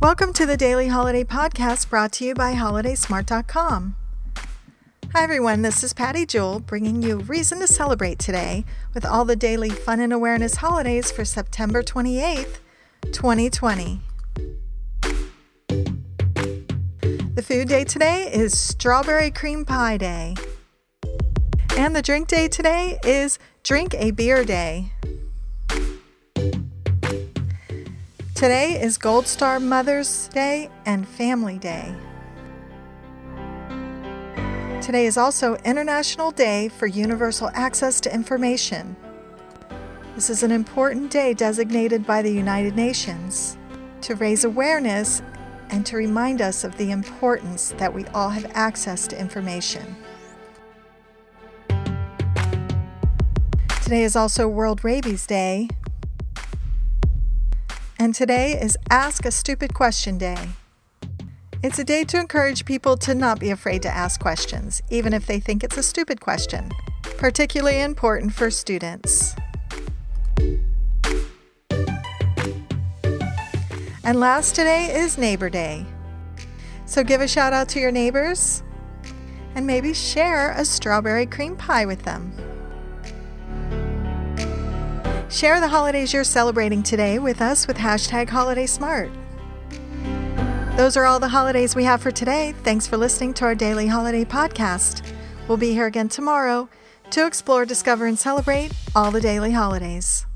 Welcome to the Daily Holiday Podcast brought to you by HolidaySmart.com. Hi, everyone. This is Patty Jewell bringing you reason to celebrate today with all the daily fun and awareness holidays for September 28th, 2020. The food day today is Strawberry Cream Pie Day. And the drink day today is Drink a Beer Day. Today is Gold Star Mother's Day and Family Day. Today is also International Day for Universal Access to Information. This is an important day designated by the United Nations to raise awareness and to remind us of the importance that we all have access to information. Today is also World Rabies Day, and today is Ask a Stupid Question Day. It's a day to encourage people to not be afraid to ask questions, even if they think it's a stupid question, particularly important for students. And last today is Neighbor Day. So give a shout out to your neighbors and maybe share a strawberry cream pie with them. Share the holidays you're celebrating today with us with hashtag HolidaySmart. Those are all the holidays we have for today. Thanks for listening to our daily holiday podcast. We'll be here again tomorrow to explore, discover, and celebrate all the daily holidays.